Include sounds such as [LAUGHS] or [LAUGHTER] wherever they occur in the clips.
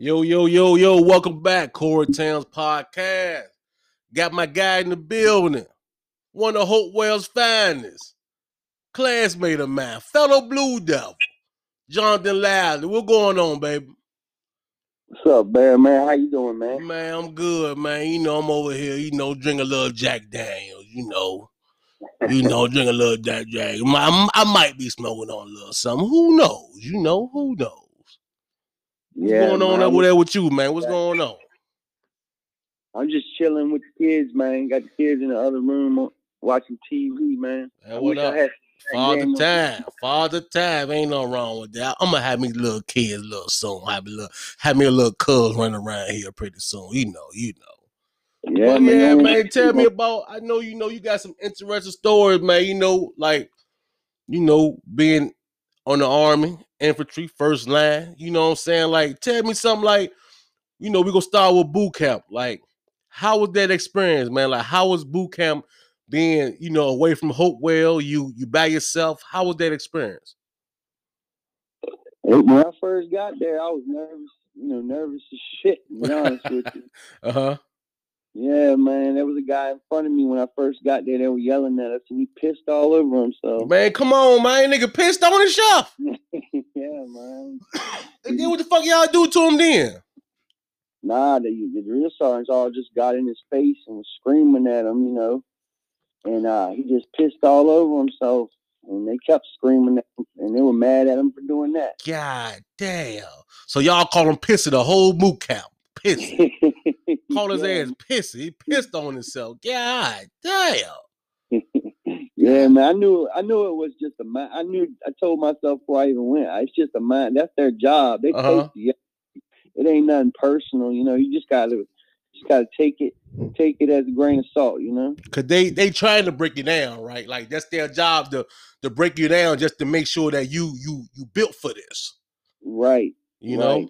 Yo, yo, yo, yo, welcome back, Core Towns Podcast. Got my guy in the building, one of Hopewell's finest, classmate of mine, fellow Blue Devil, Jonathan Livesay. What's going on, baby? What's up, Bear man? How you doing, man? Man, I'm good, man. You know, I'm over here, you know, drink a little Jack Daniels, you know. You know, drink a little Jack Jack. I, I might be smoking on a little something. Who knows? You know, who knows? What's yeah, going on man. over there with you, man? What's going on? I'm just chilling with the kids, man. Got the kids in the other room uh, watching TV, man. What up? I Father time, father time, ain't no wrong with that. I'm gonna have me little kids little soon. Have me little, have me a little cuz running around here pretty soon. You know, you know. Yeah, But yeah, man. man. Tell me about. I know you know you got some interesting stories, man. You know, like you know, being on the army, infantry, first line. You know what I'm saying? Like, tell me something like, you know, we gonna start with boot camp. Like, how was that experience, man? Like, how was boot camp being, you know, away from Hopewell? You you by yourself. How was that experience? When I first got there, I was nervous. You know, nervous as shit. To be honest with you. [LAUGHS] Uh huh. Yeah, man. There was a guy in front of me when I first got there. They were yelling at us, and he pissed all over himself. Man, come on, man. Nigga pissed on the shelf. [LAUGHS] yeah, man. And then what the fuck y'all do to him then? Nah, the, the drill sergeants all just got in his face and was screaming at him, you know. And uh, he just pissed all over himself. And they kept screaming at him, and they were mad at him for doing that. God damn. So y'all call him pissing the whole boot camp. Pissy. [LAUGHS] Call his yeah. ass pissy. He pissed on himself. God damn. [LAUGHS] yeah, man. I knew I knew it was just a mind. I knew I told myself before I even went, it's just a mind. That's their job. They Uh-huh. take you. It ain't nothing personal, you know. You just gotta just gotta take it take it as a grain of salt, you know. Cause they they trying to break you down, right? Like that's their job to to break you down just to make sure that you you you built for this. Right. You know?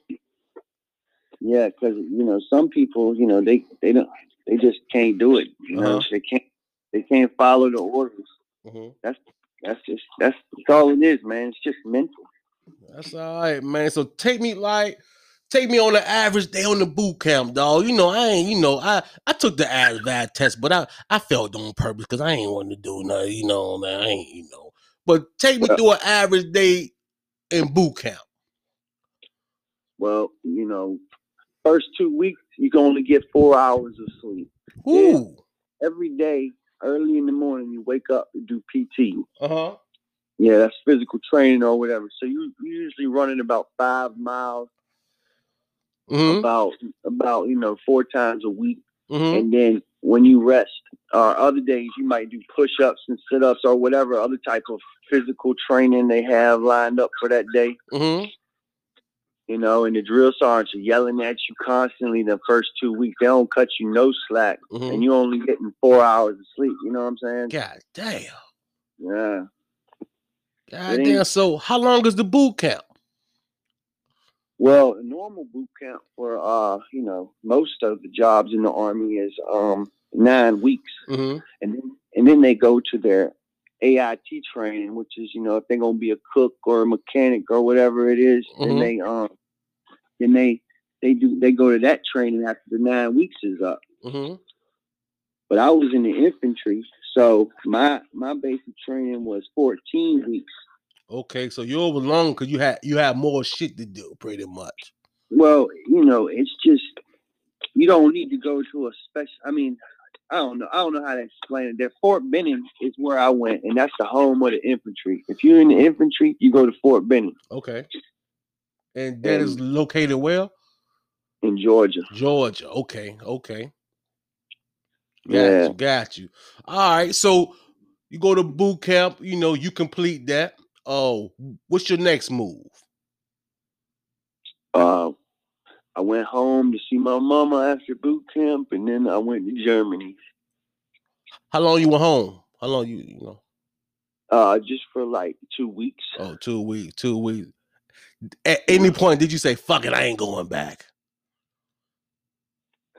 Yeah, because you know some people, you know, they they don't, they just can't do it. You know, Uh-huh. they can't they can't follow the orders. Mhm. That's just that's, that's all it is, man. It's just mental. That's all right, man. So take me like take me on the average day on the boot camp, dog. You know, I ain't, you know, I I took the VAD test, but I I failed on purpose because I ain't want to do nothing, you know, man. I ain't, you know. But take me Well- through an average day in boot camp. Well, you know, first two weeks you can only get four hours of sleep Ooh. every day. Early in the morning, you wake up to do PT. Uh-huh. Yeah, that's physical training or whatever. So you you usually running about five miles, Mm-hmm. about about you know four times a week. Mm-hmm. and then when you rest or other days you might do push-ups and sit-ups or whatever other type of physical training they have lined up for that day Mm-hmm. You know and the drill sergeants are yelling at you constantly the first two weeks they don't cut you no slack Mm-hmm. and you're only getting four hours of sleep you know what i'm saying God damn. yeah God damn. So how long is the boot camp? well a normal boot camp for uh you know most of the jobs in the army is um nine weeks Mm-hmm. and then and then they go to their AIT training, which is you know if they're gonna be a cook or a mechanic or whatever it is, Mhm. then they um then they they do they go to that training after the nine weeks is up. Mm-hmm. But I was in the infantry, so my my basic training was fourteen weeks. Okay, so you over long because you had you had more shit to do, pretty much. Well, you know, it's just you don't need to go to a special. I mean, I don't know. I don't know how to explain it. That Fort Benning is where I went, and that's the home of the infantry. If you're in the infantry, you go to Fort Benning Okay. And that is located where? in Georgia. Georgia. Okay. Okay. Got Yeah. you. Got you. All right. So you go to boot camp. You know you complete that. Oh, what's your next move? Uh, I went home to see my mama after boot camp, and then I went to Germany. How long you went home? How long you you know? Uh, just for like two weeks. Oh, two weeks. Two weeks. At any point did you say "fuck it"? I ain't going back.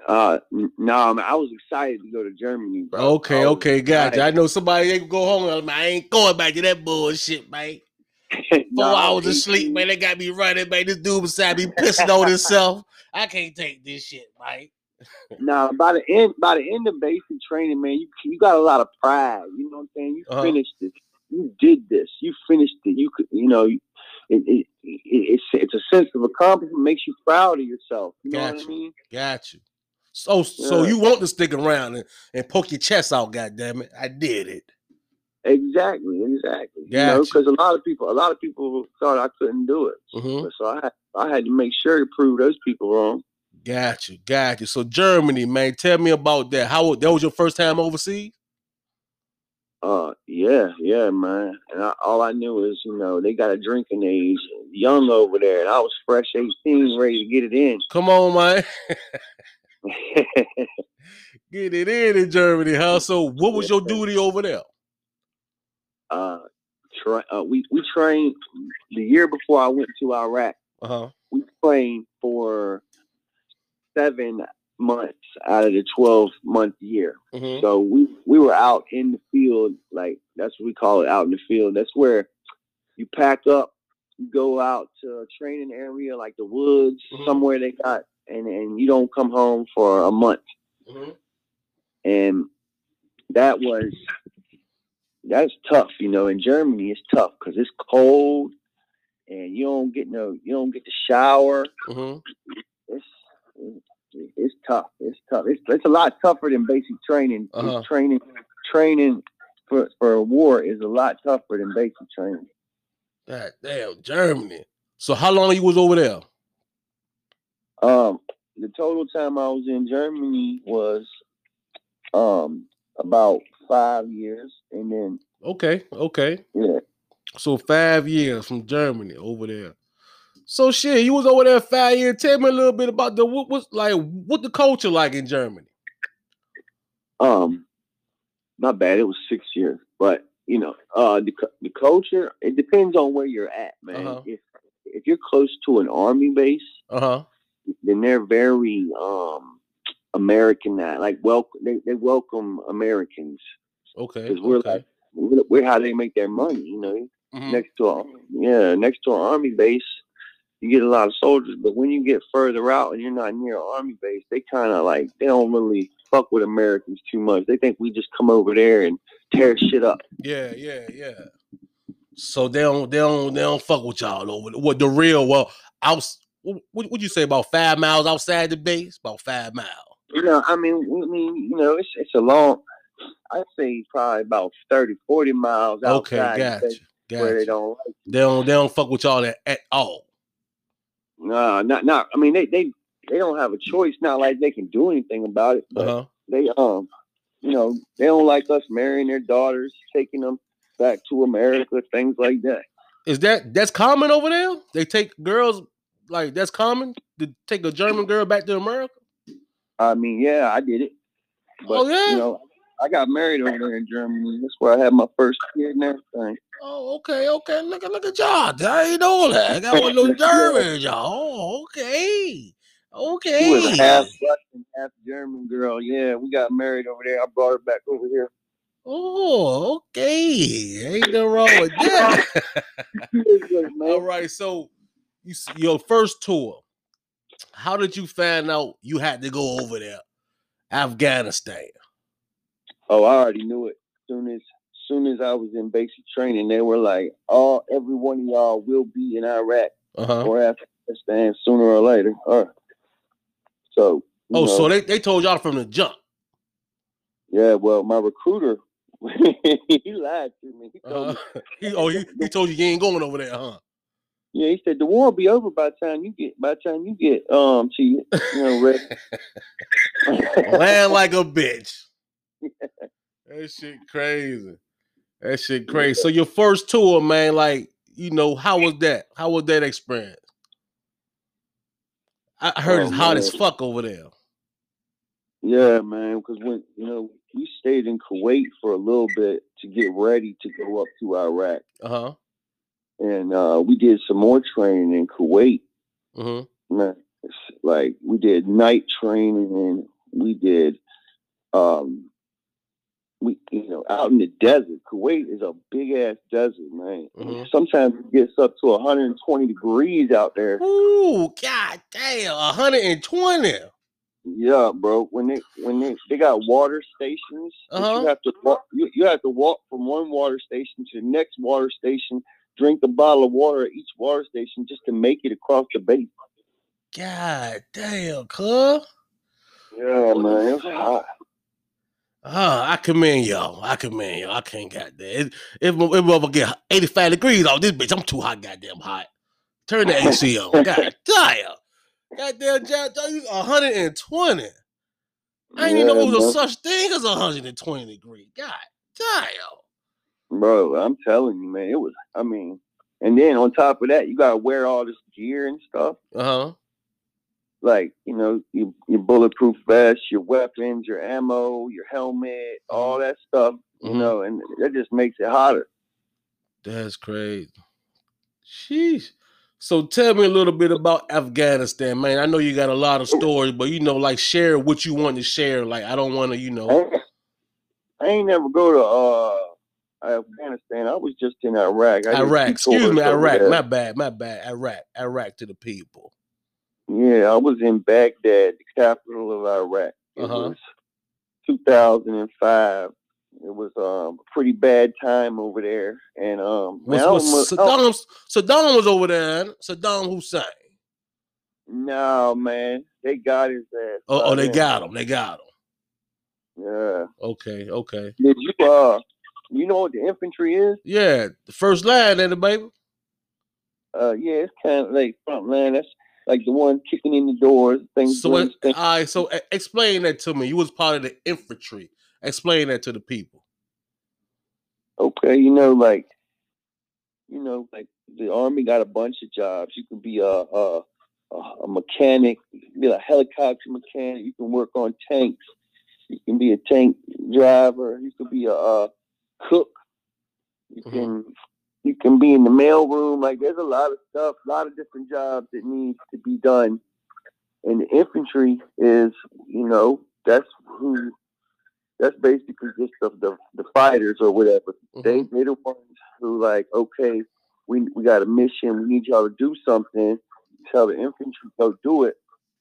Uh, no, man, I was excited to go to Germany. Bro. Okay. Okay. Got you. I know somebody they go home. and, I ain't going back to that bullshit, man. [LAUGHS] Four I hours of sleep, man. They got me running, man. This dude beside me pissing on himself. [LAUGHS] I can't take this shit, Mike. now by the end by the end of basic training, man, you you got a lot of pride. You know what I'm saying? You Uh-huh. finished it. You did this. You finished it. You could, you know, it, it, it, it's it's a sense of accomplishment. Makes you proud of yourself. You know what I Gotcha. mean? Got you. So so Yeah. you want to stick around and, and poke your chest out, goddamn it. I did it. Exactly, exactly. You know, because a lot of people, a lot of people thought I couldn't do it. hmm So I had, I had to make sure to prove those people wrong. Got you, got you. So Germany, man, tell me about that. How that was your first time overseas? Uh, yeah, yeah, man. And I, all I knew is, you know, they got a drinking age, young over there, and I was fresh eighteen, ready to get it in. Come on, man. [LAUGHS] [LAUGHS] Get it in in Germany, huh? So what was your duty over there? uh, tra- uh, we we trained the year before I went to Iraq. Uh-huh. We trained for seven months out of the twelve month year. hmm So we we were out in the field, like that's what we call it, out in the field. That's where you pack up, you go out to a training area like the woods, Mhm. somewhere they got, and and you don't come home for a month. hmm And that was that's tough, you know. In Germany, it's tough because it's cold, and you don't get no, you don't get to shower. It's it's tough. It's tough. It's it's a lot tougher than basic training. Uh-huh. Training training for for a war is a lot tougher than basic training. God damn, Germany. So how long you was over there? Um, the total time I was in Germany was um about five years, and then Okay, okay. yeah, So five years from Germany over there. So shit, you was over there five years. Tell me a little bit about the what was like what the culture like in Germany. um, not bad. It was six years, but you know, uh, the the culture it depends on where you're at, man. Uh-huh. If if you're close to an army base, Uh-huh. then they're very um Americanized. Like welcome, they, they welcome Americans Okay. because we're okay. like we're, we're how they make their money. You know, Mhm. next to a yeah, next to an army base, you get a lot of soldiers. But when you get further out and you're not near an army base, they kind of like they don't really fuck with Americans too much. They think we just come over there and tear shit up. Yeah, yeah, yeah. So they don't they don't they don't fuck with y'all over. What the real well out what would you say about five miles outside the base? About five miles. You know, I mean, I mean, you know, it's it's a long. I'd say probably about 30, 40 miles Okay, outside the gotcha. base where they don't like. They don't they don't fuck with y'all at, at all. No, not not. I mean, they they they don't have a choice. Not like they can do anything about it. But Uh-huh. they um, you know, they don't like us marrying their daughters, taking them back to America, things like that. Is that that's common over there? They take girls like that's common to take a German girl back to America. I mean, yeah, I did it. But, Oh, yeah? You know, I got married over there in Germany. That's where I had my first kid and everything. Oh, okay, okay. Look at look at y'all. I ain't know that. I got one little [LAUGHS] German, y'all. Oh, okay. Okay. She was a half Russian, half German girl. Yeah, we got married over there. I brought her back over here. Oh, okay. Ain't nothing wrong with [LAUGHS] that. [LAUGHS] All right. So you your first tour. How did you find out you had to go over there? Afghanistan. Oh, I already knew it. As Soon as soon as I was in basic training, they were like, "Oh, every one of y'all will be in Iraq Uh-huh. or Afghanistan sooner or later." Uh, so, Oh, so they, they told y'all from the jump. yeah. Well, my recruiter, [LAUGHS] he lied to me. He told me, Uh-huh. [LAUGHS] he, oh, he, he told you you ain't going over there, huh? yeah, he said the war will be over by the time you get by the time you get um to you know ready. [LAUGHS] Land like a bitch. That shit crazy. That shit crazy. So your first tour, man, like, you know, how was that? How was that experience? I heard Oh, it's hot as fuck over there. Yeah, man, because when you know we stayed in Kuwait for a little bit to get ready to go up to Iraq, Uh-huh. and uh, we did some more training in Kuwait. Mm-hmm. Man, like we did night training, and we did um, we you know out in the desert. Kuwait is a big ass desert, man. Mhm. Sometimes it gets up to 120 degrees out there. Ooh, god damn, 120. Yeah, bro. When they when they they got water stations, Uh-huh. you have to walk. You, you have to walk from one water station to the next water station. Drink a bottle of water at each water station just to make it across the base. God damn, cuz. Yeah, man. it's hot. Oh, I commend y'all. I commend y'all. I can't goddamn. It, if if mother get 85 degrees off this bitch, I'm too hot, goddamn hot. Turn the AC [LAUGHS] on. God damn. Goddamn, Jack, 120. I didn't even know Yeah, there was a such thing as 120 degrees. God damn. Bro, I'm telling you, man, it was. I mean, and then on top of that, you gotta wear all this gear and stuff, Uh huh. Like you know, your, your bulletproof vest, your weapons, your ammo, your helmet, all that stuff. You Mhm. know, and that just makes it hotter. That's crazy. Sheesh. So tell me a little bit about Afghanistan, man. I know you got a lot of stories, but you know, like share what you want to share. Like I don't want to, you I know. ain't, I ain't never go to uh Afghanistan. I was just in Iraq. I Iraq. Excuse me, Iraq. there. My bad. My bad. Iraq. Iraq to the people. Yeah, I was in Baghdad, the capital of Iraq. It Uh-huh. was 2005. It was um, a pretty bad time over there, and um, man, Was, was I- Saddam, Saddam was over there. Saddam Hussein. no man, they got his ass. Oh, oh, they then. got him. They got him. Yeah. Okay. Okay. Did you uh, you know what the infantry is? Yeah. The first line, then the baby. Uh, yeah, it's kind of like front line. That's like the one kicking in the doors. Things. So, it, things. all right, so explain that to me. You was part of the infantry. Explain that to the people. Okay, you know, like, you know, like the army got a bunch of jobs. You can be a a, a, a mechanic, you can be a helicopter mechanic. You can work on tanks. You can be a tank driver. You could be a, uh cook. You Mhm. can you can be in the mail room. Like, there's a lot of stuff, a lot of different jobs that needs to be done. And the infantry is, you know, that's who. That's basically just the, the, the fighters or whatever they Mhm. they the ones who like, okay, we we got a mission. We need y'all to do something. Tell the infantry go do it.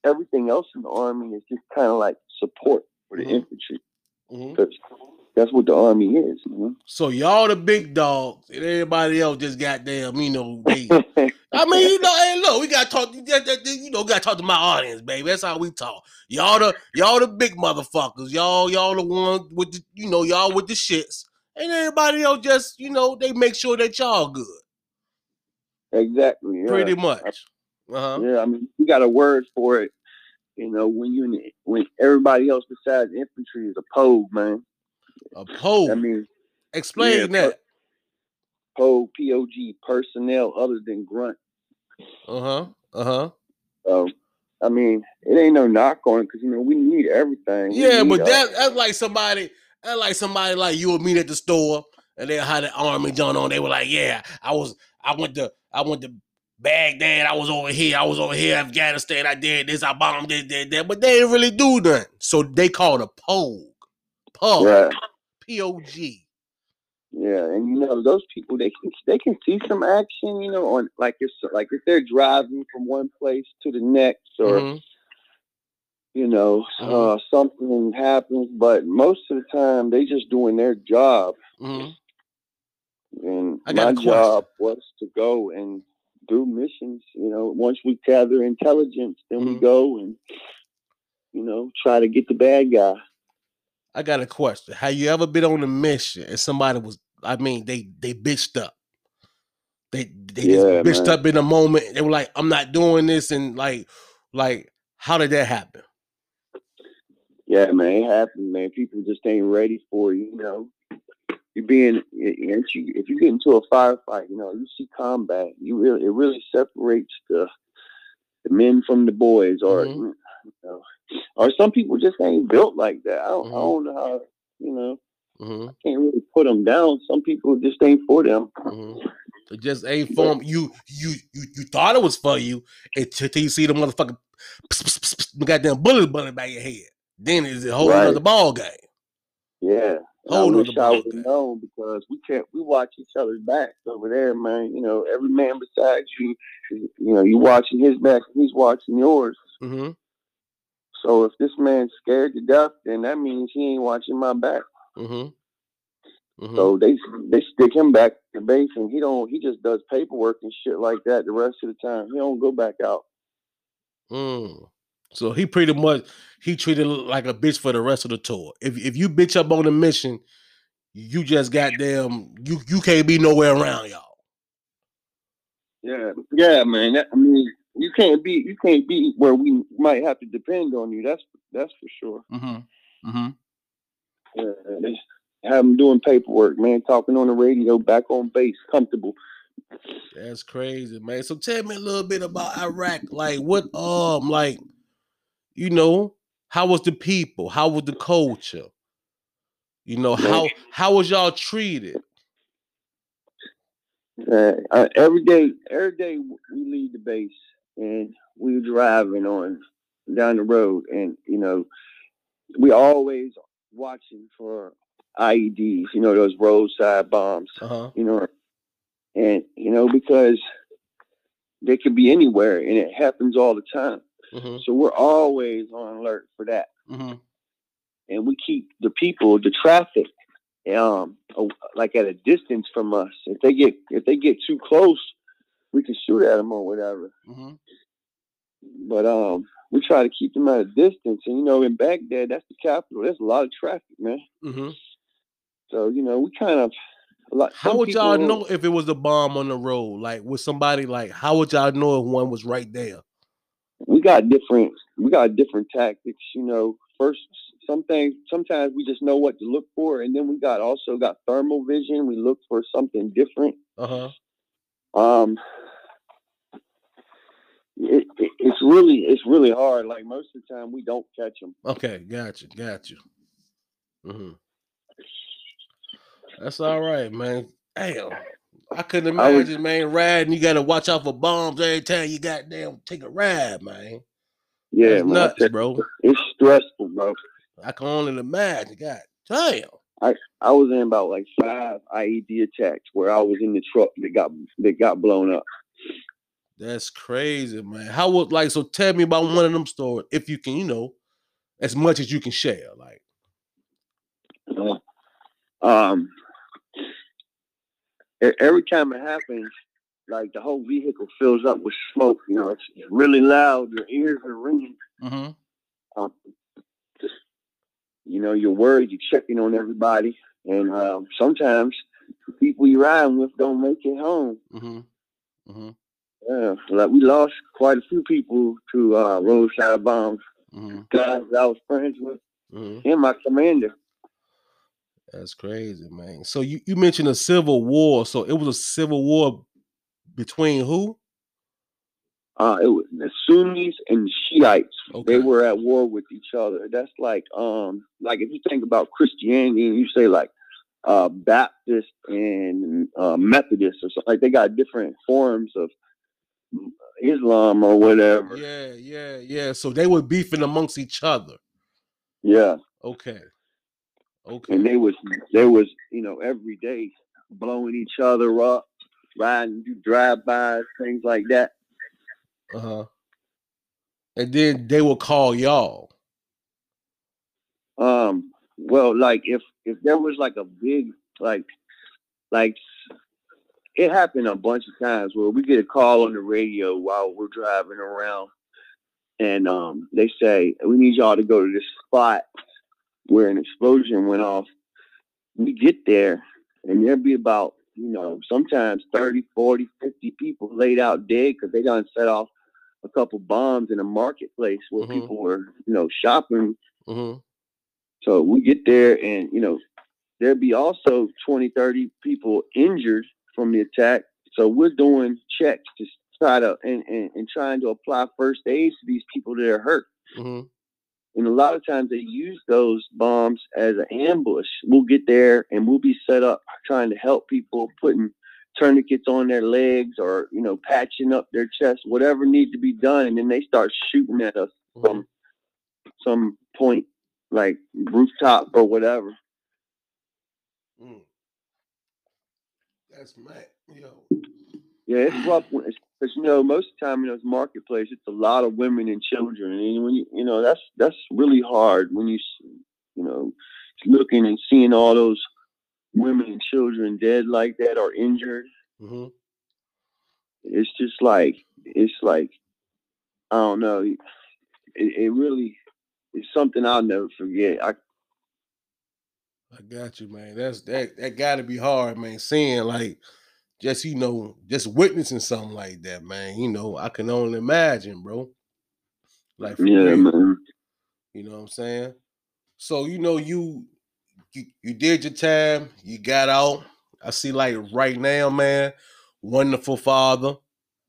Everything else in the army is just kind of like support for the Mhm. infantry Mhm. that's what the army is. You So y'all the big dogs, and everybody else just goddamn, you know. They, know? [LAUGHS] I mean, you know, hey, look, we gotta talk. You you know, gotta talk to my audience, baby. That's how we talk. Y'all the y'all the big motherfuckers. Y'all y'all the one with the you know y'all with the shits, and everybody else just you know they make sure that y'all good, exactly. Yeah. pretty much. Uh huh. Yeah, I mean, we got a word for it. You know, when you when everybody else besides infantry is a pogue, man. A pole. I mean, Explain yeah, that. pogue, P O G, personnel other than grunt. Uh huh. Uh huh. So, I mean, it ain't no knock on because you know we need everything. We Yeah, need, but that that's like somebody that's like somebody like you or me at the store and they had the army joint on. They were like, Yeah, I was I went to I went to Baghdad, I was over here, I was over here, Afghanistan, I did this, I bombed this, did that, but they didn't really do nothing. So they called a POG. POG. right. P O G. Yeah, and you know those people they can they can see some action, you know, on like if like if they're driving from one place to the next, or Mhm. you know, Mhm. uh, something happens. But most of the time, they just doing their job, Mhm. and my job was to go and do missions. You know, once we gather intelligence, then we Mhm. go and you know try to get the bad guy. I got a question. Have you ever been on a mission and somebody was I mean they they bitched up. They they Yeah, just bitched man. up in a moment. They were like, I'm not doing this, and like like how did that happen? Yeah, man, it happened, man. People just ain't ready for you know. You being if you if you get into a firefight, you know, you see combat. You really it really separates the the men from the boys, or Mhm. you know, or some people just ain't built like that. I don't, I Mhm. don't know how you know. hmm Can't really put them down. Some people just ain't for them. It just ain't form. You you you you thought it was for you until you see the pss, goddamn bullet bullet by your head. Then it's a whole Right. other ball game. Yeah, And I wish I would have known because we can't. We watch each other's backs over there, man. You know, every man besides you, you know, you watching his back, and he's watching yours. Mm-hmm. So if this man's scared to death, then that means he ain't watching my back. Mm-hmm. Mm-hmm. So they they stick him back to base, and he don't. He just does paperwork and shit like that the rest of the time. He don't go back out. Mm. So he pretty much he treated like a bitch for the rest of the tour. If if you bitch up on a mission, you just goddamn you you can't be nowhere around y'all. Yeah, yeah, man. That, I mean, you can't be you can't be where we might have to depend on you. That's that's for sure. Mm-hmm. Mm-hmm. Yeah, have them doing paperwork, man, talking on the radio, back on base, comfortable. That's crazy, man. So tell me a little bit about Iraq. Like what um like you know, how was the people? How was the culture? You know, how how was y'all treated? Uh, uh, every day, every day we leave the base and we're driving on down the road, and you know, we always watching for IEDs. You know, those roadside bombs. Uh-huh. You know, and you know because they could be anywhere, and it happens all the time. Mm-hmm. So we're always on alert for that. Mm-hmm. And we keep the people, the traffic, um, like at a distance from us. If they get if they get too close, we can shoot at them or whatever. Mm-hmm. But um, we try to keep them at a distance. And you know, in Baghdad, that's the capital. There's a lot of traffic, man. Mm-hmm. So you know, we kind of. Lot, how would y'all know if it was a bomb on the road? Like, with somebody like, how would y'all know if one was right there? We got different we got different tactics. You know, first some things sometimes we just know what to look for, and then we got also got thermal vision. We look for something different. Uh huh. Um. It, it, it's really it's really hard. Like most of the time, we don't catch them. Okay, got you, got you. Mm-hmm. That's all right, man. Damn. I couldn't imagine, was, man, riding. You got to watch out for bombs every time you got damn take a ride, man. Yeah, That's man, nuts, bro. It's stressful, bro. I can only imagine. God damn. I I was in about like five IED attacks where I was in the truck that got that got blown up. That's crazy, man. How was like? So tell me about one of them stories, if you can, you know, as much as you can share. Like, uh, um, every time it happens, like the whole vehicle fills up with smoke. You know, it's really loud. Your ears are ringing. Mm-hmm. Um, you know, you're worried. You're checking on everybody, and um, sometimes the people you're riding with don't make it home. Mm-hmm. Mm-hmm. Yeah, like we lost quite a few people to uh, roadside bombs. Mm-hmm. Guys I was friends with, mm-hmm. and my commander. That's crazy, man. So you, you mentioned a civil war. So it was a civil war between who? Uh, it was the Sunnis and the Shiites. Okay. They were at war with each other. That's like um like if you think about Christianity and you say like uh Baptist and uh, Methodist or something like they got different forms of Islam or whatever. Yeah, yeah, yeah. So they were beefing amongst each other. Yeah. Okay. Okay. And they was they was you know every day blowing each other up, riding, do drive bys, things like that. Uh huh. And then they will call y'all. Um. Well, like if if there was like a big like like it happened a bunch of times where we get a call on the radio while we're driving around, and um they say we need y'all to go to this spot where an explosion went off. We get there and there'd be about, you know, sometimes 30, 40, 50 people laid out dead because they done set off a couple bombs in a marketplace where mm-hmm. people were, you know, shopping. Mm-hmm. So we get there and, you know, there'd be also 20, 30 people injured from the attack. So we're doing checks to try to and, and, and trying to apply first aid to these people that are hurt. Mm-hmm. And a lot of times they use those bombs as an ambush. We'll get there and we'll be set up trying to help people putting tourniquets on their legs or, you know, patching up their chest, whatever needs to be done. And then they start shooting at us from some point, like rooftop or whatever. Mm. That's mad, yo. Yeah, it's rough because you know most of the time in those marketplace, it's a lot of women and children, and when you you know that's that's really hard when you you know looking and seeing all those women and children dead like that or injured. Mm-hmm. It's just like it's like I don't know. It, it really is something I'll never forget. I I got you, man. That's that that gotta be hard, man. Seeing like just you know, just witnessing something like that, man. You know, I can only imagine, bro. Like yeah, real. man. You know what I'm saying? So you know, you you you did your time, you got out. I see like right now, man, wonderful father.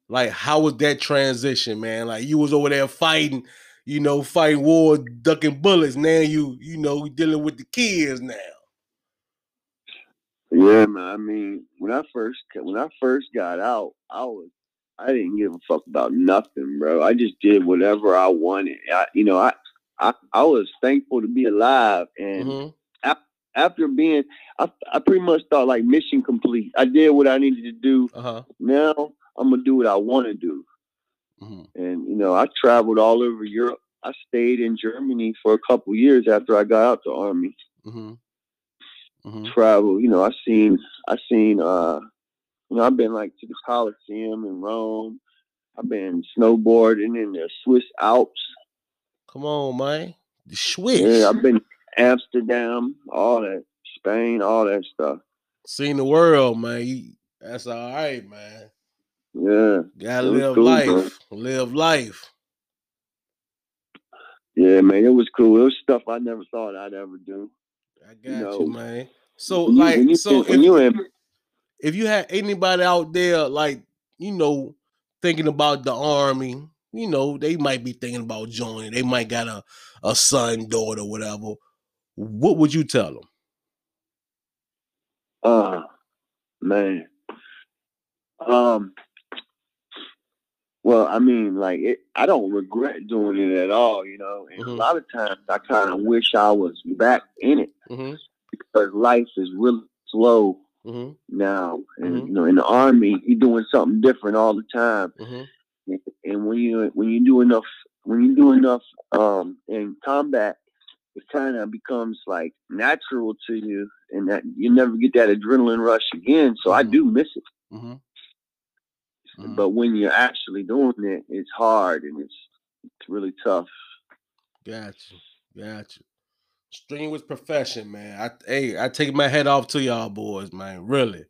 Like, how was that transition, man? Like you was over there fighting, you know, fighting war, ducking bullets. Now you, you know, dealing with the kids now. Yeah, man. I mean, when I first when I first got out, I was I didn't give a fuck about nothing, bro. I just did whatever I wanted. I, you know, I I, I was thankful to be alive, and mm-hmm. after being, I I pretty much thought like mission complete. I did what I needed to do. Uh-huh. Now I'm gonna do what I want to do. Mm-hmm. And you know, I traveled all over Europe. I stayed in Germany for a couple years after I got out the army. Mm-hmm mm-hmm. travel. You know, I seen I seen uh you know, I've been like to the Coliseum in Rome. I've been snowboarding in the Swiss Alps. Come on, man. The Swiss. Yeah, I've been Amsterdam, all that, Spain, all that stuff. Seen the world, man. That's all right, man. Yeah. Gotta live cool, life. Bro. Live life. Yeah, man, it was cool. It was stuff I never thought I'd ever do. I got you, know, you man. So like, you, so if you have, if you had anybody out there like you know thinking about the army, you know they might be thinking about joining. They might got a a son, daughter, whatever. What would you tell them? Uh man. Um. Well, I mean, like it, I don't regret doing it at all, you know. And mm-hmm. a lot of times, I kind of wish I was back in it. Mm-hmm because life is really slow mm-hmm. now. And mm-hmm. you know, in the army, you're doing something different all the time. Mm-hmm. And when you when you do enough when you do enough um, in combat, it kind of becomes like natural to you, and that you never get that adrenaline rush again. So I mm-hmm. do miss it. Mm-hmm. But when you're actually doing it, it's hard and it's it's really tough. Gotcha, gotcha. Strenuous profession, man. I hey, I take my head off to y'all boys, man. Really.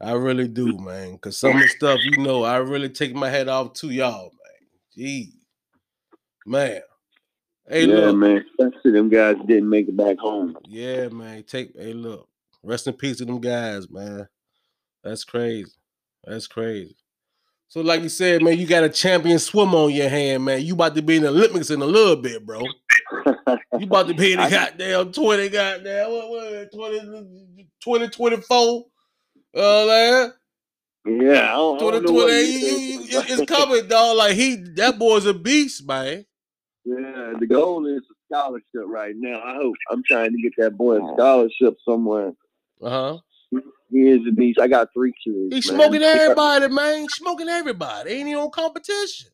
I really do, [LAUGHS] man. Cause some of the stuff, you know, I really take my head off to y'all, man. Gee. Man. Hey, yeah, look. man. Especially them guys didn't make it back home. Yeah, man. Take hey, look. Rest in peace to them guys, man. That's crazy. That's crazy. So, like you said, man, you got a champion swim on your hand, man. You about to be in the Olympics in a little bit, bro. [LAUGHS] you about to be in the goddamn 20 goddamn what, what 20 2024. Uh man. Yeah, I don't, 2020 I you, you, you, it's [LAUGHS] coming, dog. Like he that boy's a beast, man. Yeah, the goal is a scholarship right now. I hope I'm trying to get that boy a scholarship somewhere. Uh-huh. He is a beast. I got three kids. He's man. smoking [LAUGHS] everybody, man. smoking everybody. Ain't he on competition?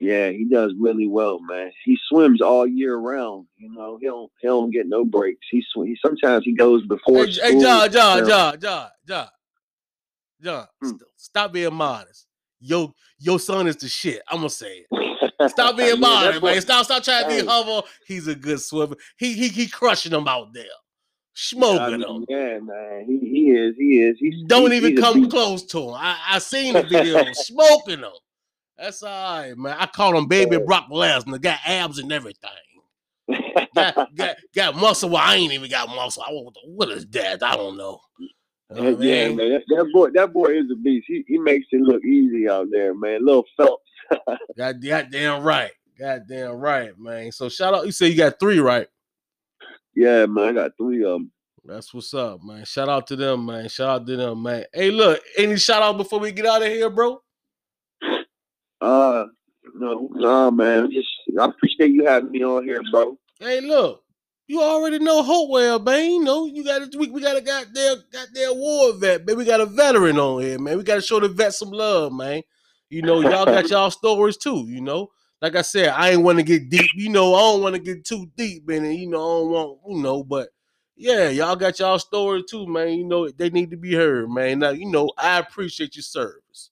Yeah, he does really well, man. He swims all year round. You know, he don't he don't get no breaks. He sw- he sometimes he goes before. Hey, school, hey John, John, John, John, John, John. Hmm. St- stop being modest. Yo, your son is the shit. I'm gonna say it. Stop [LAUGHS] being yeah, modest, man. Stop, stop trying to be humble. He's a good swimmer. He he he crushing them out there, smoking I mean, them. Yeah, man. He he is. He is. He's don't he, even come close to him. I I seen the video [LAUGHS] smoking them. That's all right, man. I call him Baby Brock Lesnar. Got abs and everything. got, got got muscle. Well, I ain't even got muscle. I what is that? I don't know. Oh, yeah, man. man. That, that, boy, that boy is a beast. He, he makes it look easy out there, man. Little Phelps. [LAUGHS] God, goddamn right. Goddamn right, man. So shout out. You say you got three, right? Yeah, man. I got three of them. That's what's up, man. Shout out to them, man. Shout out to them, man. Hey, look, any shout out before we get out of here, bro? Uh, no, no, man. Just I appreciate you having me on here, bro. Hey, look, You already know Hopewell, man. You know, you got this week. We got a goddamn goddamn war vet, man. We got a veteran on here, man. We got to show the vet some love, man. You know, y'all got [LAUGHS] y'all stories too. You know, like I said, I ain't want to get deep. You know, I don't want to get too deep in it. You know, I don't want, you know, but yeah, y'all got y'all stories too, man. You know, they need to be heard, man. Now, you know, I appreciate your service.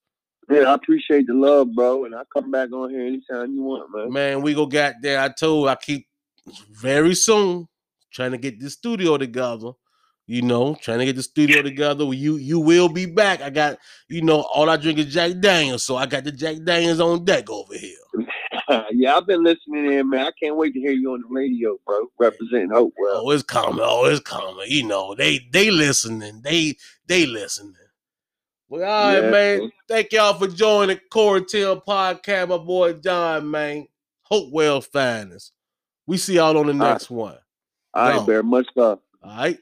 Yeah, I appreciate the love, bro, and I come back on here anytime you want, man. Man, we go got there. I told I keep very soon trying to get the studio together. You know, trying to get the studio together. You you will be back. I got, you know, all I drink is Jack Daniels, so I got the Jack Daniels on deck over here. [LAUGHS] [LAUGHS] yeah, I've been listening in, man. I can't wait to hear you on the radio, bro, representing Hopewell. Oh, it's coming. Oh, it's coming. You know, they they listening. They they listening. Well, all right, Yeah. man. Thank y'all for joining the Coratel podcast, my boy John, man. Hopewell's finest. We see y'all on the right. next one. All right. Bear. Much love. All right.